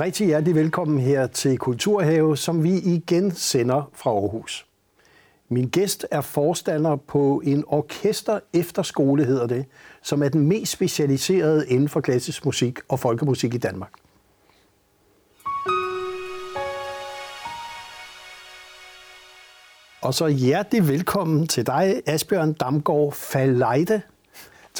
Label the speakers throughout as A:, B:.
A: rigtig hjertelig velkommen her til Kulturhave, som vi igen sender fra Aarhus. Min gæst er forstander på en orkester efterskole, hedder det, som er den mest specialiserede inden for klassisk musik og folkemusik i Danmark. Og så hjertelig velkommen til dig, Asbjørn Damgaard Falleide,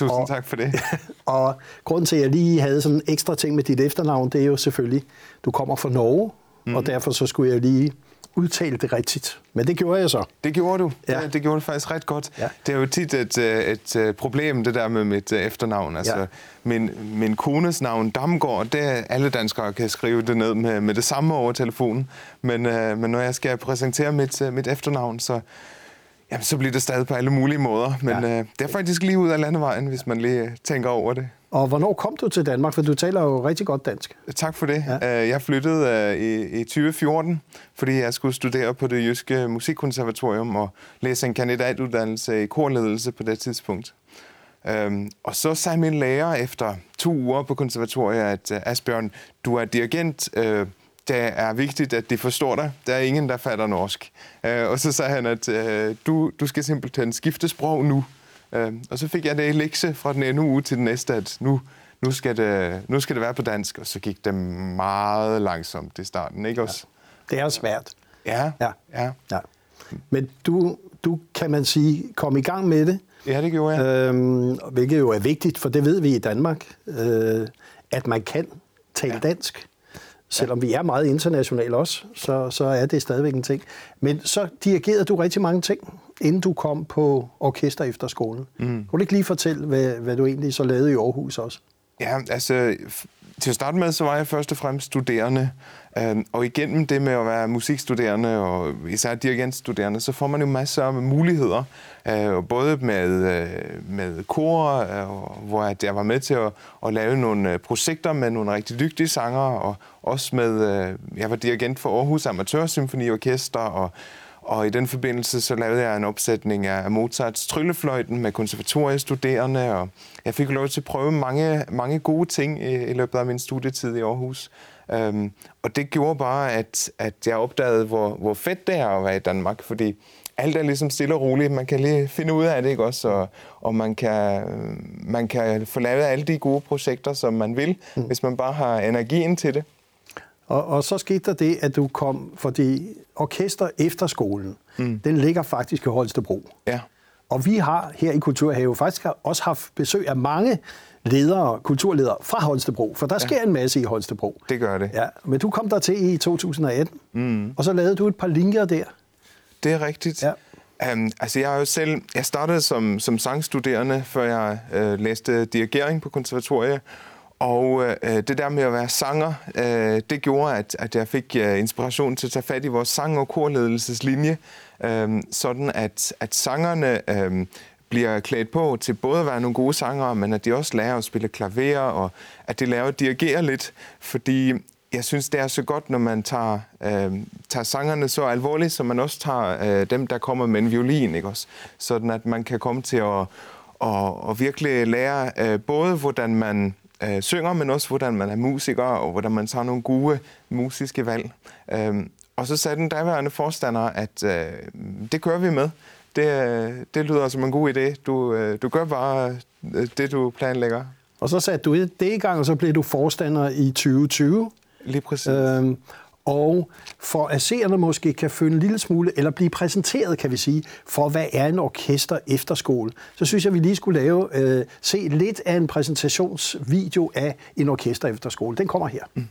B: Tusind og, tak for det.
A: og grunden til, at jeg lige havde sådan en ekstra ting med dit efternavn, det er jo selvfølgelig, du kommer fra Norge, mm. og derfor så skulle jeg lige udtale det rigtigt. Men det gjorde jeg så.
B: Det gjorde du. Ja. Det, det gjorde du faktisk ret godt. Ja. Det er jo tit et, øh, et, et øh, problem, det der med mit øh, efternavn. Altså, ja. min, min kones navn, Damgaard, det alle danskere kan skrive det ned med, med det samme over telefonen. Men, øh, men når jeg skal præsentere mit, mit efternavn, så, jamen, så bliver det stadig på alle mulige måder. Men ja. øh, det er faktisk lige ud af landevejen, hvis man lige tænker over det.
A: Og hvornår kom du til Danmark? For du taler jo rigtig godt dansk.
B: Tak for det. Ja. Øh, jeg flyttede øh, i, i 2014, fordi jeg skulle studere på det jyske musikkonservatorium og læse en kandidatuddannelse i korledelse på det tidspunkt. Øhm, og så sagde min lærer efter to uger på konservatoriet, at øh, Asbjørn, du er dirigent. Det er vigtigt, at de forstår dig. Der er ingen, der fatter norsk. og så sagde han, at du, du skal simpelthen skifte sprog nu. Øh, og så fik jeg det lekse fra den ene uge til den næste, at nu, nu, skal det, nu skal det være på dansk, og så gik det meget langsomt i starten, ikke også?
A: Ja. Det er svært.
B: Ja, ja. ja. ja.
A: Men du, du, kan man sige, kom i gang med det.
B: Ja, det gjorde jeg. Øhm,
A: hvilket jo er vigtigt, for det ved vi i Danmark, øh, at man kan tale ja. dansk. Selvom vi er meget internationale også, så, så er det stadigvæk en ting. Men så dirigerede du rigtig mange ting, inden du kom på orkester efter skolen. Mm. Kunne du ikke lige fortælle, hvad, hvad du egentlig så lavede i Aarhus også?
B: Ja, altså til at starte med, så var jeg først og fremmest studerende. Øhm, og igennem det med at være musikstuderende og især dirigentstuderende, så får man jo masser af muligheder. Øh, både med, øh, med kor, øh, hvor jeg var med til at, at lave nogle projekter med nogle rigtig dygtige sanger, og også med, jeg var dirigent for Aarhus Amatørsymfoniorkester, og og i den forbindelse så lavede jeg en opsætning af Mozarts Tryllefløjten med konservatoriestuderende, og jeg fik lov til at prøve mange, mange gode ting i, i løbet af min studietid i Aarhus. Um, og det gjorde bare, at, at jeg opdagede, hvor, hvor fedt det er at være i Danmark, fordi alt er ligesom stille og roligt. Man kan lige finde ud af det, ikke også? Og, og man, kan, man kan få lavet alle de gode projekter, som man vil, mm. hvis man bare har energien til det.
A: Og, og så skete der det, at du kom, fordi orkester efterskolen, mm. den ligger faktisk i Holstebro.
B: Ja.
A: Og vi har her i Kulturhave faktisk også haft besøg af mange ledere, kulturledere fra Holstebro, for der sker ja. en masse i Holstebro.
B: Det gør det.
A: Ja, men du kom der til i 2018, mm. og så lavede du et par linjer der.
B: Det er rigtigt. Ja. Um, altså jeg er jo selv, jeg startede som, som sangstuderende, før jeg uh, læste dirigering på konservatoriet, og øh, det der med at være sanger, øh, det gjorde, at, at jeg fik øh, inspiration til at tage fat i vores sang- og korledelseslinje, øh, sådan at, at sangerne øh, bliver klædt på til både at være nogle gode sangere, men at de også lærer at spille klaver, og at de lærer at dirigere lidt, fordi jeg synes, det er så godt, når man tager, øh, tager sangerne så alvorligt, som man også tager øh, dem, der kommer med en violin, ikke også? Sådan at man kan komme til at og, og virkelig lære øh, både, hvordan man øh, synger, men også hvordan man er musiker, og hvordan man tager nogle gode musiske valg. Øh, og så sagde den daværende forstander, at øh, det kører vi med. Det, det lyder som en god idé. Du, øh, du gør bare øh, det, du planlægger.
A: Og så satte du det i gang, og så blev du forstander i 2020.
B: Lige præcis. Øh,
A: og for at seerne måske kan føle en lille smule, eller blive præsenteret, kan vi sige, for hvad er en orkester efterskole, så synes jeg, vi lige skulle lave, øh, se lidt af en præsentationsvideo af en orkester efterskole. Den kommer her. Mm.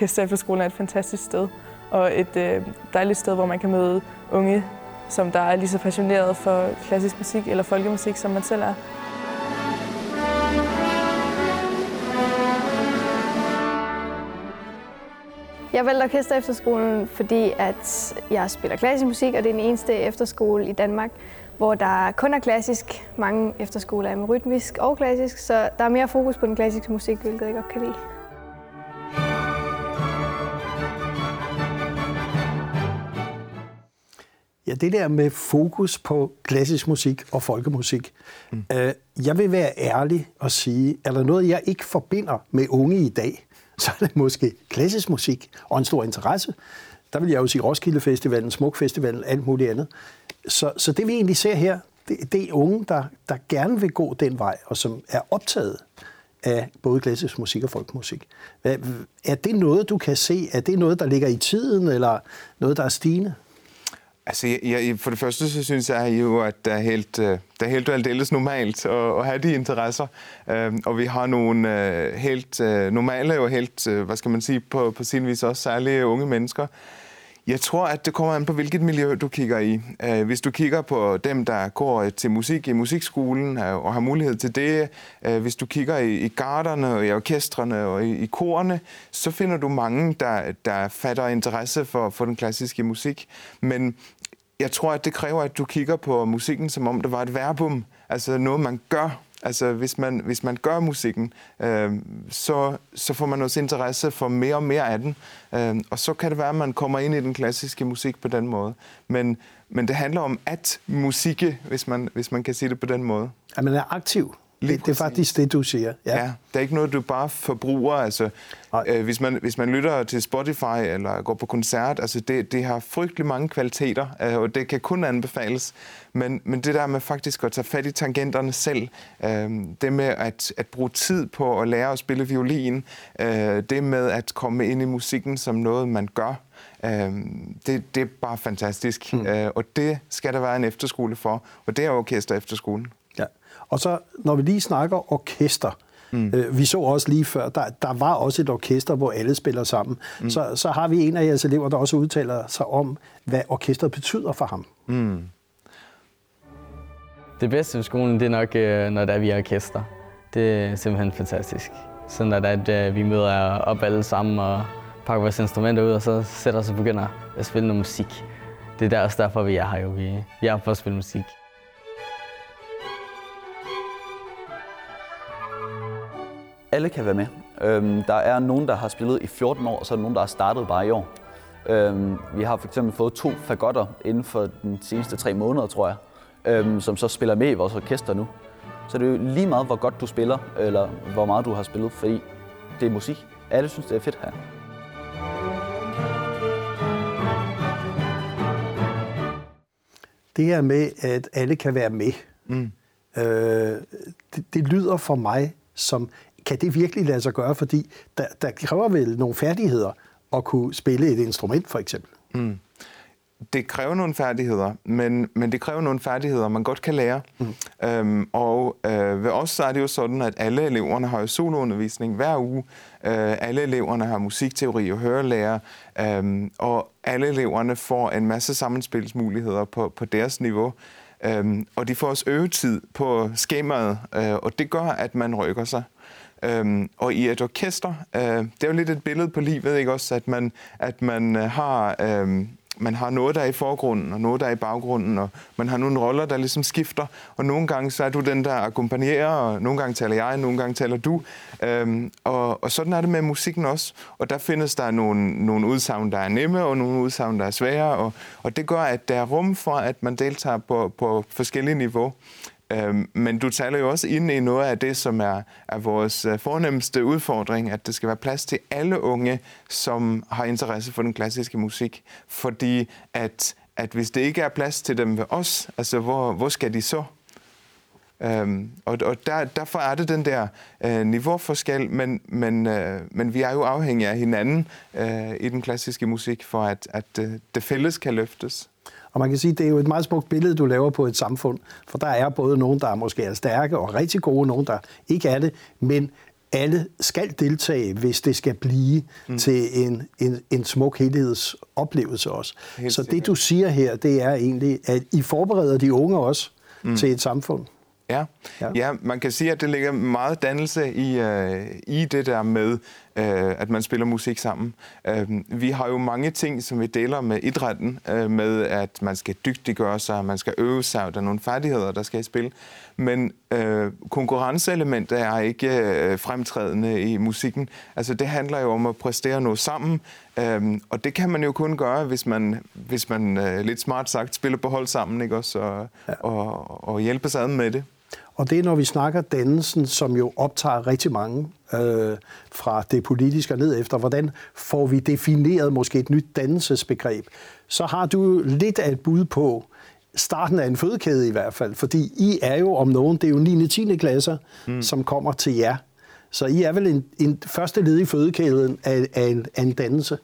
C: Orkester er et fantastisk sted, og et øh, dejligt sted, hvor man kan møde unge, som der er lige så passionerede for klassisk musik eller folkemusik, som man selv er.
D: Jeg valgte Orkester Efterskolen, fordi at jeg spiller klassisk musik, og det er den eneste efterskole i Danmark, hvor der kun er klassisk. Mange efterskoler er med rytmisk og klassisk, så der er mere fokus på den klassiske musik, hvilket jeg godt kan lide.
A: Ja, det der med fokus på klassisk musik og folkemusik. Mm. Øh, jeg vil være ærlig og sige, er der noget, jeg ikke forbinder med unge i dag, så er det måske klassisk musik og en stor interesse. Der vil jeg jo sige Roskilde Festivalen, Smuk Festivalen, alt muligt andet. Så, så det vi egentlig ser her, det, det er unge, der, der gerne vil gå den vej, og som er optaget af både klassisk musik og folkemusik. Er det noget, du kan se? Er det noget, der ligger i tiden, eller noget, der er stigende?
B: Altså, jeg, jeg, for det første, så synes jeg jo, at det er helt, øh, det er helt aldeles normalt at, at have de interesser. Øhm, og vi har nogle øh, helt øh, normale og helt, øh, hvad skal man sige, på, på sin vis også særlige unge mennesker, jeg tror, at det kommer an på, hvilket miljø du kigger i. Øh, hvis du kigger på dem, der går øh, til musik i musikskolen øh, og har mulighed til det, hvis du kigger i, garderne og i orkestrene og i, korene, så finder du mange, der, der fatter interesse for, for den klassiske musik. Men jeg tror, at det kræver, at du kigger på musikken, som om det var et verbum, altså noget, man gør Altså, hvis man, hvis man gør musikken, øh, så, så får man også interesse for mere og mere af den. Øh, og så kan det være, at man kommer ind i den klassiske musik på den måde. Men, men det handler om at musikke, hvis man, hvis man kan sige det på den måde.
A: At man er aktiv. Lige det, det er faktisk det, du siger.
B: Ja. ja, det er ikke noget, du bare forbruger. Altså, øh, hvis, man, hvis man lytter til Spotify eller går på koncert, altså det, det har frygtelig mange kvaliteter, øh, og det kan kun anbefales. Men, men det der med faktisk at tage fat i tangenterne selv, øh, det med at, at bruge tid på at lære at spille violin, øh, det med at komme ind i musikken som noget, man gør, øh, det, det er bare fantastisk. Mm. Øh, og det skal der være en efterskole for, og det er Orkester Efterskolen.
A: Og så, når vi lige snakker orkester, Mm. Øh, vi så også lige før, der, der var også et orkester, hvor alle spiller sammen. Mm. Så, så har vi en af jeres elever, der også udtaler sig om, hvad orkestret betyder for ham. Mm.
E: Det bedste ved skolen, det er nok, øh, når der er vi er orkester. Det er simpelthen fantastisk. Så når der er, at øh, vi møder op alle sammen og pakker vores instrumenter ud, og så sætter os og begynder at spille noget musik. Det er der også derfor, vi er her jo. Vi, vi er for at spille musik.
F: Alle kan være med. Øhm, der er nogen, der har spillet i 14 år, og så er der nogen, der har startet bare i år. Øhm, vi har for eksempel fået to fagotter inden for de seneste tre måneder, tror jeg, øhm, som så spiller med i vores orkester nu. Så det er jo lige meget, hvor godt du spiller, eller hvor meget du har spillet, fordi det er musik. Alle synes, det er fedt her.
A: Det her med, at alle kan være med, mm. øh, det, det lyder for mig som kan det virkelig lade sig gøre? Fordi der, der kræver vel nogle færdigheder at kunne spille et instrument, for eksempel. Mm.
B: Det kræver nogle færdigheder, men, men det kræver nogle færdigheder, man godt kan lære. Mm. Øhm, og øh, ved os så er det jo sådan, at alle eleverne har jo soloundervisning hver uge. Øh, alle eleverne har musikteori og hørelærer, øh, og alle eleverne får en masse sammenspilsmuligheder på, på deres niveau. Øhm, og de får også øvetid på skemaet, øh, og det gør, at man rykker sig. Øhm, og i et orkester, øh, det er jo lidt et billede på livet, ikke også, at man, at man øh, har... Øh, man har noget, der er i forgrunden, og noget, der er i baggrunden, og man har nogle roller, der ligesom skifter, og nogle gange så er du den, der akkompagnerer, og nogle gange taler jeg, og nogle gange taler du. Øhm, og, og sådan er det med musikken også, og der findes der nogle, nogle udsagn, der er nemme, og nogle udsagn, der er svære, og, og det gør, at der er rum for, at man deltager på, på forskellige niveau. Øhm, men du taler jo også ind i noget af det, som er, er vores øh, fornemmeste udfordring, at der skal være plads til alle unge, som har interesse for den klassiske musik. Fordi at, at hvis det ikke er plads til dem ved os, altså hvor, hvor skal de så? Øhm, og og der, derfor er det den der øh, niveauforskel, men, men, øh, men vi er jo afhængige af hinanden øh, i den klassiske musik, for at, at øh, det fælles kan løftes.
A: Og man kan sige, det er jo et meget smukt billede, du laver på et samfund, for der er både nogen, der måske er stærke og rigtig gode, nogen, der ikke er det, men alle skal deltage, hvis det skal blive mm. til en, en, en smuk helhedsoplevelse også. Helt Så det, du siger her, det er egentlig, at I forbereder de unge også mm. til et samfund.
B: Ja. ja, ja, man kan sige, at det ligger meget dannelse i, uh, i det der med øh, at man spiller musik sammen. Øh, vi har jo mange ting, som vi deler med idrætten, øh, med at man skal dygtiggøre sig, man skal øve sig, og der er nogle færdigheder, der skal i spil. Men øh, konkurrenceelementet er ikke øh, fremtrædende i musikken. Altså det handler jo om at præstere noget sammen, øh, og det kan man jo kun gøre, hvis man, hvis man øh, lidt smart sagt spiller på hold sammen, ikke også, og, ja. og, og hjælper sig med det.
A: Og det er, når vi snakker dannelsen, som jo optager rigtig mange øh, fra det politiske og ned efter, hvordan får vi defineret måske et nyt dannelsesbegreb, så har du lidt af et bud på starten af en fødekæde i hvert fald, fordi I er jo om nogen, det er jo 9. og 10. klasser, mm. som kommer til jer. Så I er vel en, en første led i fødekæden af, af, en, af en dannelse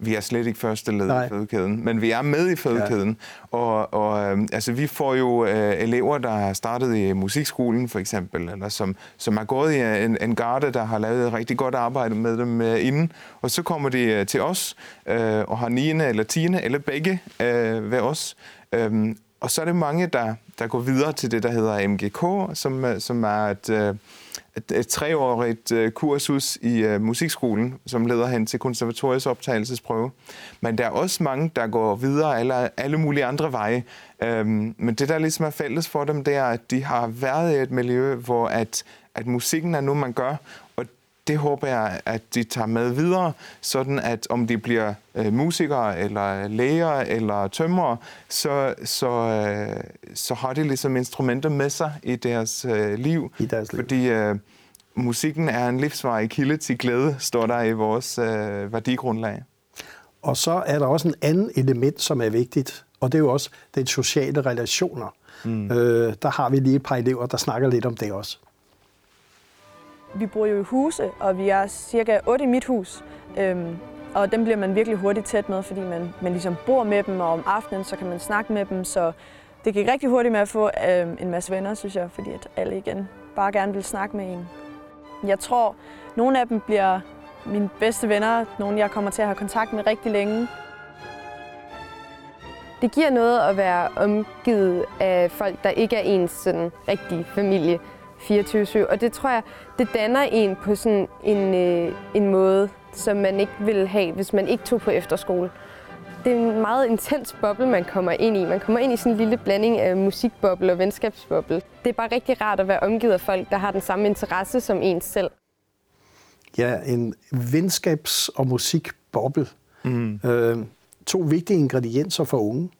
B: vi er slet ikke første led Nej. i fødekæden, men vi er med i fødekæden. Ja. Og, og øh, altså, vi får jo øh, elever, der har startet i musikskolen for eksempel, eller som, som har gået i en, en garde, der har lavet et rigtig godt arbejde med dem øh, inden. Og så kommer de øh, til os øh, og har 9. eller 10. eller begge øh, ved os. Øh, og så er det mange, der, der går videre til det, der hedder MGK, som, øh, som er et... Øh, et, treårigt øh, kursus i øh, musikskolen, som leder hen til konservatoriets optagelsesprøve. Men der er også mange, der går videre alle, alle mulige andre veje. Øhm, men det, der ligesom er fælles for dem, det er, at de har været i et miljø, hvor at, at musikken er noget, man gør, det håber jeg, at de tager med videre, sådan at om de bliver øh, musikere, eller læger, eller tømrere, så, så, øh, så har de ligesom instrumenter med sig i deres øh, liv.
A: I deres liv.
B: Fordi øh, musikken er en livsvarig kilde til glæde, står der i vores øh, værdigrundlag.
A: Og så er der også en anden element, som er vigtigt, og det er jo også den sociale relationer. Mm. Øh, der har vi lige et par elever, der snakker lidt om det også.
C: Vi bor jo i huse, og vi er cirka 8 i mit hus. Øhm, og dem bliver man virkelig hurtigt tæt med, fordi man, man ligesom bor med dem, og om aftenen så kan man snakke med dem. Så det gik rigtig hurtigt med at få øhm, en masse venner, synes jeg, fordi at alle igen bare gerne vil snakke med en. Jeg tror, nogle af dem bliver mine bedste venner, nogle jeg kommer til at have kontakt med rigtig længe.
G: Det giver noget at være omgivet af folk, der ikke er ens sådan rigtige familie. 24-7. Og det tror jeg, det danner en på sådan en, øh, en måde, som man ikke ville have, hvis man ikke tog på efterskole. Det er en meget intens boble, man kommer ind i. Man kommer ind i sådan en lille blanding af musikboble og venskabsboble. Det er bare rigtig rart at være omgivet af folk, der har den samme interesse som ens selv.
A: Ja, en venskabs- og musikboble. Mm. Øh, to vigtige ingredienser for unge,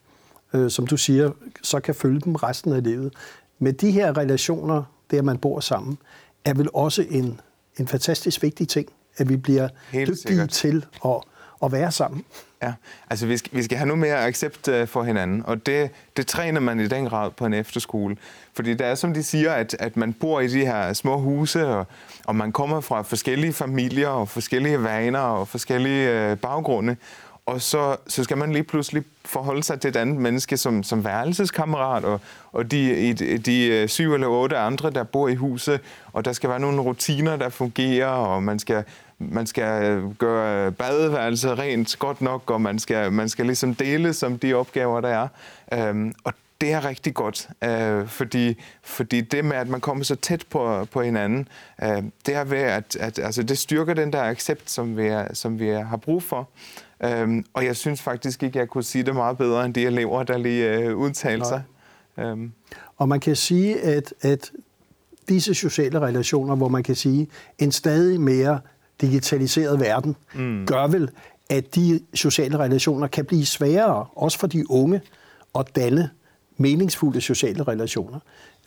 A: øh, som du siger, så kan følge dem resten af livet. Med de her relationer, det at man bor sammen, er vel også en, en fantastisk vigtig ting, at vi bliver Helt dygtige sikkert. til at, at være sammen.
B: Ja, altså vi skal, vi skal have noget mere accept øh, for hinanden, og det, det træner man i den grad på en efterskole. Fordi det er som de siger, at, at man bor i de her små huse, og, og man kommer fra forskellige familier og forskellige vaner og forskellige øh, baggrunde, og så, så skal man lige pludselig forholde sig til et andet menneske som, som værelseskammerat, og, og de, de, de syv eller otte andre, der bor i huset, og der skal være nogle rutiner, der fungerer, og man skal, man skal øh, gøre badeværelset rent godt nok, og man skal, man skal ligesom dele som de opgaver, der er. Øhm, og det er rigtig godt, øh, fordi, fordi det med, at man kommer så tæt på, på hinanden, øh, det er ved, at, at altså, det styrker den der accept, som vi, er, som vi har brug for. Øhm, og jeg synes faktisk ikke, jeg kunne sige det meget bedre end de elever, der lige øh, udtalte sig.
A: Øhm. Og man kan sige, at, at disse sociale relationer, hvor man kan sige, en stadig mere digitaliseret verden, mm. gør vel, at de sociale relationer kan blive sværere, også for de unge, at danne meningsfulde sociale relationer.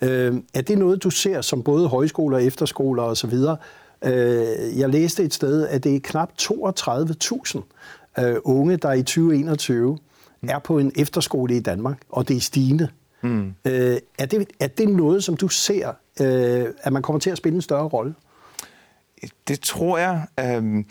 A: Øh, er det noget, du ser som både højskoler, efterskoler osv.? Øh, jeg læste et sted, at det er knap 32.000 øh, unge, der i 2021 mm. er på en efterskole i Danmark, og det er stigende. Mm. Øh, er, det, er det noget, som du ser, øh, at man kommer til at spille en større rolle?
B: Det tror jeg. Øh,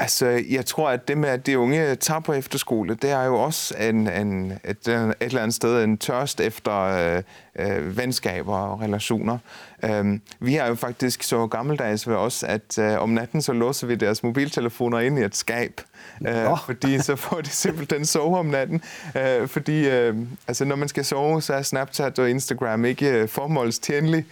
B: altså, jeg tror, at det med, at de unge tager på efterskole, det er jo også en, en, et, et eller andet sted en tørst efter, øh, øh, venskaber og relationer. Øh, vi er jo faktisk så gammeldags ved os, at øh, om natten så låser vi deres mobiltelefoner ind i et skab, øh, fordi så får de simpelthen sove om natten. Øh, fordi øh, altså, når man skal sove, så er Snapchat og Instagram ikke øh, formålstjenlige.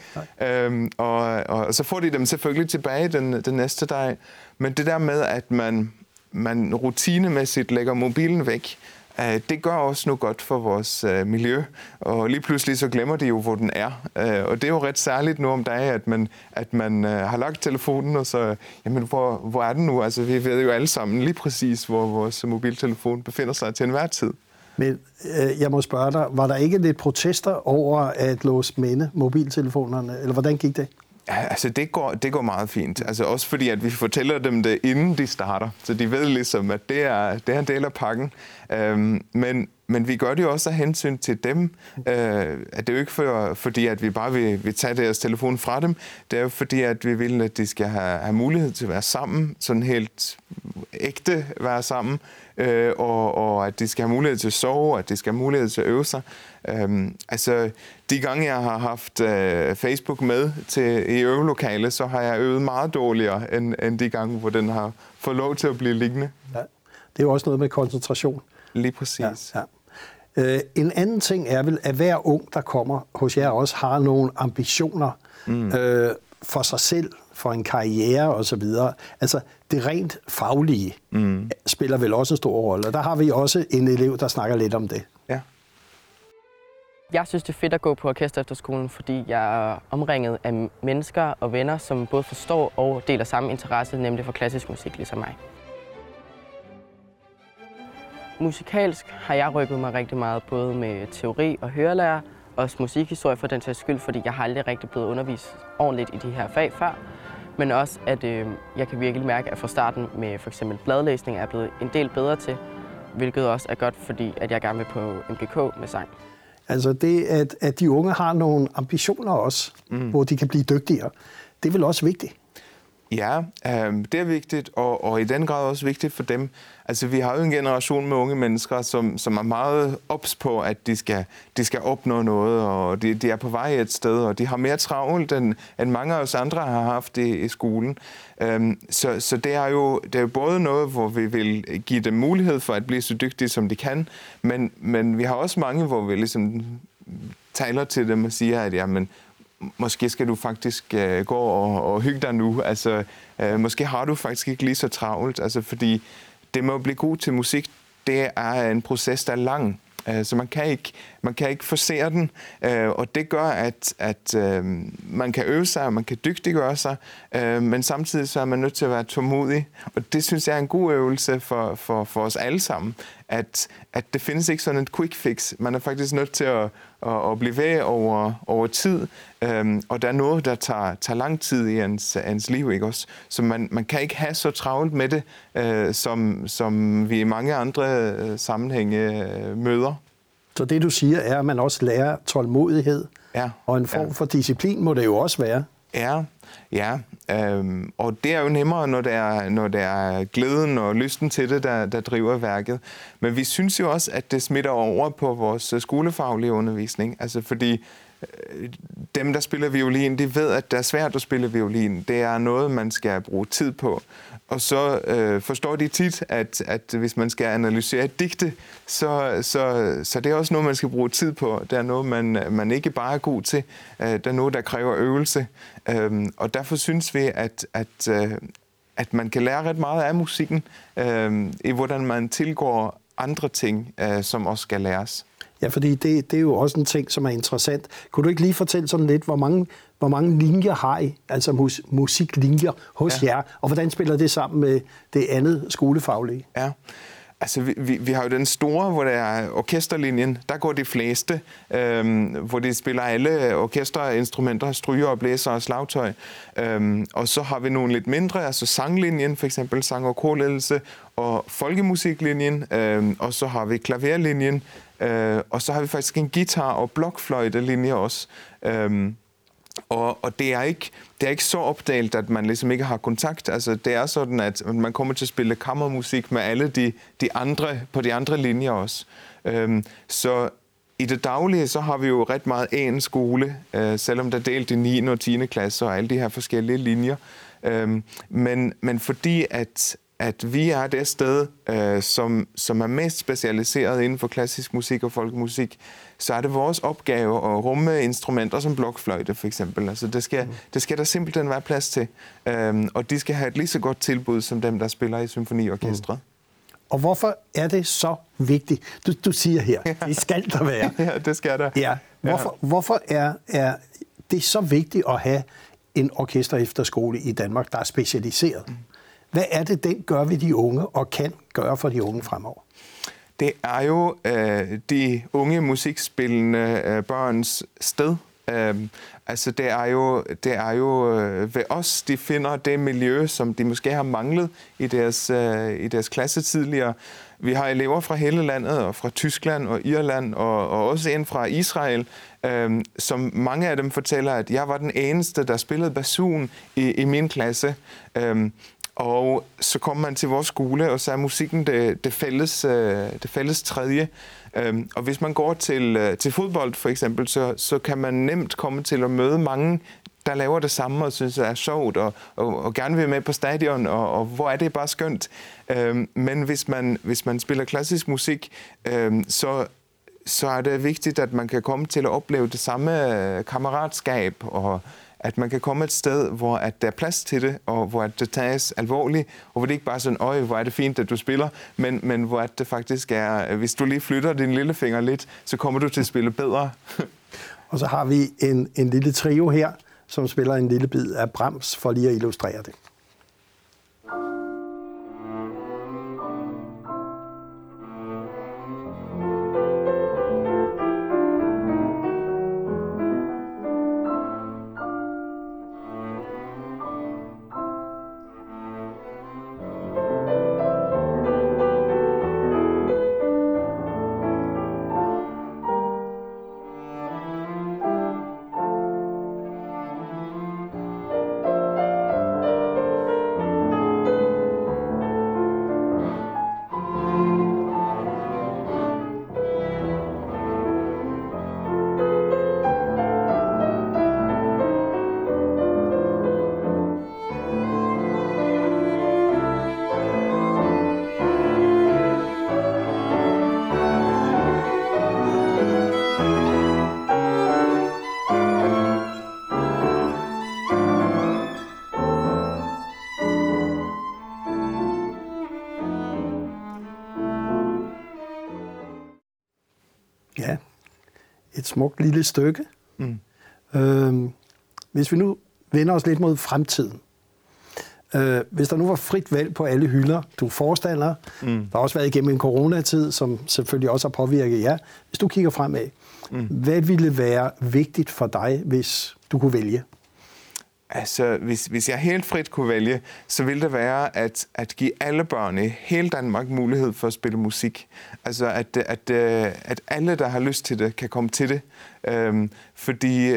B: Øh, og, og så får de dem selvfølgelig tilbage den, den næste dag. Men det der med, at man, man rutinemæssigt lægger mobilen væk, Øh, det gør også noget godt for vores øh, miljø. Og lige pludselig så glemmer de jo, hvor den er. Øh, og det er jo ret særligt nu om dagen, at man, at man øh, har lagt telefonen, og så, jamen hvor, hvor er den nu? Altså vi ved jo alle sammen lige præcis, hvor vores mobiltelefon befinder sig til enhver tid.
A: Men øh, jeg må spørge dig, var der ikke lidt protester over at låse minde mobiltelefonerne, eller hvordan gik det?
B: Altså det går, det går meget fint. Altså også fordi, at vi fortæller dem det, inden de starter. Så de ved ligesom, at det er, det er en del af pakken. Øhm, men, men vi gør det jo også af hensyn til dem. Øh, at det er jo ikke for, fordi, at vi bare vil, vil tage deres telefon fra dem. Det er jo fordi, at vi vil, at de skal have, have mulighed til at være sammen. Sådan helt ægte være sammen øh, og, og at de skal have mulighed til at sove, at de skal have mulighed til at øve sig. Øhm, altså, de gange, jeg har haft øh, Facebook med til, i øvelokale, så har jeg øvet meget dårligere, end, end de gange, hvor den har fået lov til at blive liggende. Ja.
A: Det er jo også noget med koncentration.
B: Lige præcis. Ja,
A: ja. Øh, en anden ting er vel, at hver ung, der kommer hos jer, også har nogle ambitioner mm. øh, for sig selv, for en karriere osv. Altså, det rent faglige mm. spiller vel også en stor rolle. Og der har vi også en elev, der snakker lidt om det.
B: Ja.
H: Jeg synes, det er fedt at gå på orkester efterskolen, fordi jeg er omringet af mennesker og venner, som både forstår og deler samme interesse, nemlig for klassisk musik, ligesom mig. Musikalsk har jeg rykket mig rigtig meget, både med teori og hørelærer, også musikhistorie for den sags skyld, fordi jeg har aldrig rigtig blevet undervist ordentligt i de her fag før men også at øh, jeg kan virkelig mærke, at fra starten med for eksempel bladlæsning er jeg blevet en del bedre til, hvilket også er godt, fordi at jeg gerne vil på MGK med sang.
A: Altså det, at, at de unge har nogle ambitioner også, mm. hvor de kan blive dygtigere, det er vel også vigtigt?
B: Ja, øh, det er vigtigt, og, og i den grad også vigtigt for dem. Altså, vi har jo en generation med unge mennesker, som, som er meget ops på, at de skal, de skal opnå noget, og de, de er på vej et sted, og de har mere travlt, end, end mange af os andre har haft i, i skolen. Um, så, så det er jo det er jo både noget, hvor vi vil give dem mulighed for at blive så dygtige, som de kan, men, men vi har også mange, hvor vi ligesom taler til dem og siger, at jamen, måske skal du faktisk øh, gå og, og hygge dig nu. Altså, øh, måske har du faktisk ikke lige så travlt, altså, fordi det med at blive god til musik, det er en proces, der er lang. Så man kan ikke, man kan ikke forsere den, øh, og det gør, at, at øh, man kan øve sig, og man kan dygtiggøre sig, øh, men samtidig så er man nødt til at være tålmodig. Og det synes jeg er en god øvelse for, for, for os alle sammen, at, at det findes ikke sådan et quick fix. Man er faktisk nødt til at, at, at blive ved over, over tid, øh, og der er noget, der tager, tager lang tid i ens, ens liv, ikke også? Så man, man kan ikke have så travlt med det, øh, som, som vi i mange andre sammenhænge møder.
A: Så det, du siger, er, at man også lærer tålmodighed. Ja. Og en form ja. for disciplin må det jo også være.
B: Ja, ja. Øhm, og det er jo nemmere, når det er, når det er glæden og lysten til det, der, der driver værket. Men vi synes jo også, at det smitter over på vores skolefaglige undervisning. Altså fordi øh, dem, der spiller violin, de ved, at det er svært at spille violin. Det er noget, man skal bruge tid på. Og så øh, forstår de tit, at, at hvis man skal analysere et digte, så, så, så det er også noget, man skal bruge tid på. Det er noget, man, man ikke bare er god til. Øh, det er noget, der kræver øvelse. Øh, og derfor synes vi, at, at, øh, at man kan lære ret meget af musikken, øh, i hvordan man tilgår andre ting, øh, som også skal læres.
A: Ja, fordi det, det er jo også en ting, som er interessant. Kunne du ikke lige fortælle sådan lidt, hvor mange, hvor mange linjer har I, altså mus, musiklinjer hos ja. jer, og hvordan spiller det sammen med det andet skolefaglige?
B: Ja, Altså, vi, vi, vi har jo den store, hvor der er orkesterlinjen. Der går de fleste, øhm, hvor de spiller alle orkesterinstrumenter, stryger og blæser og slagtøj. Øhm, og så har vi nogle lidt mindre, altså sanglinjen, for eksempel sang- og korledelse, og folkemusiklinjen, øhm, og så har vi klaverlinjen, øh, og så har vi faktisk en guitar- og blokfløjtelinje også. Øhm, og, og det, er ikke, det er ikke så opdelt, at man ligesom ikke har kontakt. Altså, det er sådan, at man kommer til at spille kammermusik med alle de, de andre, på de andre linjer også. Øhm, så i det daglige, så har vi jo ret meget en skole, øh, selvom der er delt i 9. og 10. klasse og alle de her forskellige linjer. Øhm, men, men fordi at, at vi er det sted, øh, som, som er mest specialiseret inden for klassisk musik og folkemusik, så er det vores opgave at rumme instrumenter som blokfløjte for eksempel. Altså det skal, mm. det skal der simpelthen være plads til. Øhm, og de skal have et lige så godt tilbud som dem, der spiller i symfoniorkestret. Mm.
A: Og hvorfor er det så vigtigt? Du, du siger her, det skal der være.
B: ja, det skal der.
A: Ja. Hvorfor, ja. hvorfor er, er det så vigtigt at have en orkester efterskole i Danmark, der er specialiseret? Mm. Hvad er det, den gør ved de unge og kan gøre for de unge fremover?
B: Det er jo øh, de unge musikspillende øh, børns sted. Øh, altså det er jo, det er jo øh, ved os, de finder det miljø, som de måske har manglet i deres, øh, i deres klasse tidligere. Vi har elever fra hele landet, og fra Tyskland og Irland, og, og også en fra Israel, øh, som mange af dem fortæller, at jeg var den eneste, der spillede basun i, i min klasse. Øh, og så kom man til vores skole, og så er musikken det, det, fælles, øh, det fælles tredje. Øhm, og hvis man går til, øh, til fodbold for eksempel, så, så kan man nemt komme til at møde mange, der laver det samme og synes, det er sjovt, og, og, og gerne vil med på stadion, og, og hvor er det bare skønt. Øhm, men hvis man, hvis man spiller klassisk musik, øhm, så, så er det vigtigt, at man kan komme til at opleve det samme øh, kammeratskab og at man kan komme et sted, hvor at der er plads til det, og hvor at det tages alvorligt, og hvor det ikke bare er sådan, øj, hvor er det fint, at du spiller, men, men hvor at det faktisk er, hvis du lige flytter din lillefinger lidt, så kommer du til at spille bedre.
A: og så har vi en, en lille trio her, som spiller en lille bid af Brahms, for lige at illustrere det. Smukt lille stykke. Mm. Øh, hvis vi nu vender os lidt mod fremtiden. Øh, hvis der nu var frit valg på alle hylder, du er forstander, mm. der har også været igennem en coronatid, som selvfølgelig også har påvirket jer. Hvis du kigger fremad, mm. hvad ville være vigtigt for dig, hvis du kunne vælge?
B: Altså, hvis, hvis jeg helt frit kunne vælge, så ville det være at, at give alle børn i hele Danmark mulighed for at spille musik. Altså, at, at, øh, at alle, der har lyst til det, kan komme til det. Øhm, fordi,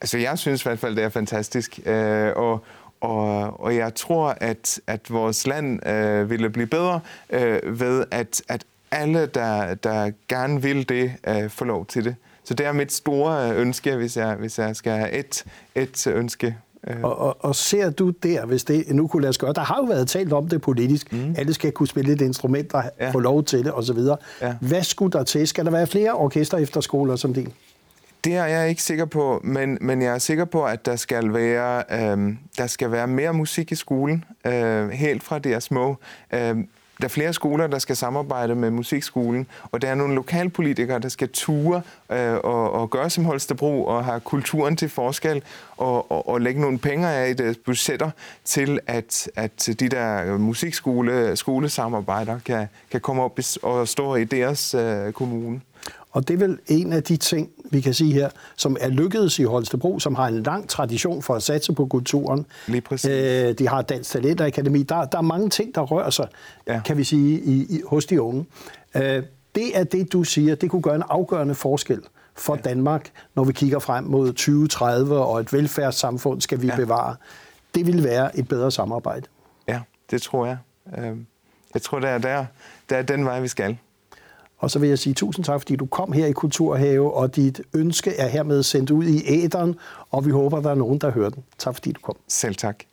B: altså, jeg synes i hvert fald, det er fantastisk. Øh, og, og, og jeg tror, at, at vores land øh, ville blive bedre øh, ved, at, at alle, der, der gerne vil det, øh, får lov til det. Så det er mit store ønske, hvis jeg, hvis jeg skal have et, et ønske.
A: Og, og, og ser du der, hvis det nu kunne lade os gøre, der har jo været talt om det politisk, mm. alle skal kunne spille et instrument og ja. få lov til det osv. Ja. Hvad skulle der til? Skal der være flere orkester efterskoler som din?
B: Det er jeg ikke sikker på, men, men jeg er sikker på, at der skal være, øh, der skal være mere musik i skolen, øh, helt fra det er små. Øh, der er flere skoler, der skal samarbejde med musikskolen, og der er nogle lokalpolitikere, der skal ture øh, og, og gøre som Holstebro og have kulturen til forskel og, og, og lægge nogle penge af i deres budgetter til, at, at de der musikskole skolesamarbejder kan, kan komme op og stå i deres øh, kommune.
A: Og det er vel en af de ting, vi kan sige her, som er lykkedes i Holstebro, som har en lang tradition for at satse på kulturen.
B: Lige præcis.
A: Øh, de har Dansk Talentakademi. Der, der er mange ting, der rører sig, ja. kan vi sige, i, i, hos de unge. Øh, det er det, du siger, det kunne gøre en afgørende forskel for ja. Danmark, når vi kigger frem mod 2030, og et velfærdssamfund skal vi ja. bevare. Det vil være et bedre samarbejde.
B: Ja, det tror jeg. Øh, jeg tror, det er der. Det er den vej, vi skal.
A: Og så vil jeg sige tusind tak, fordi du kom her i Kulturhave, og dit ønske er hermed sendt ud i æderen, og vi håber, der er nogen, der hører den. Tak fordi du kom.
B: Selv tak.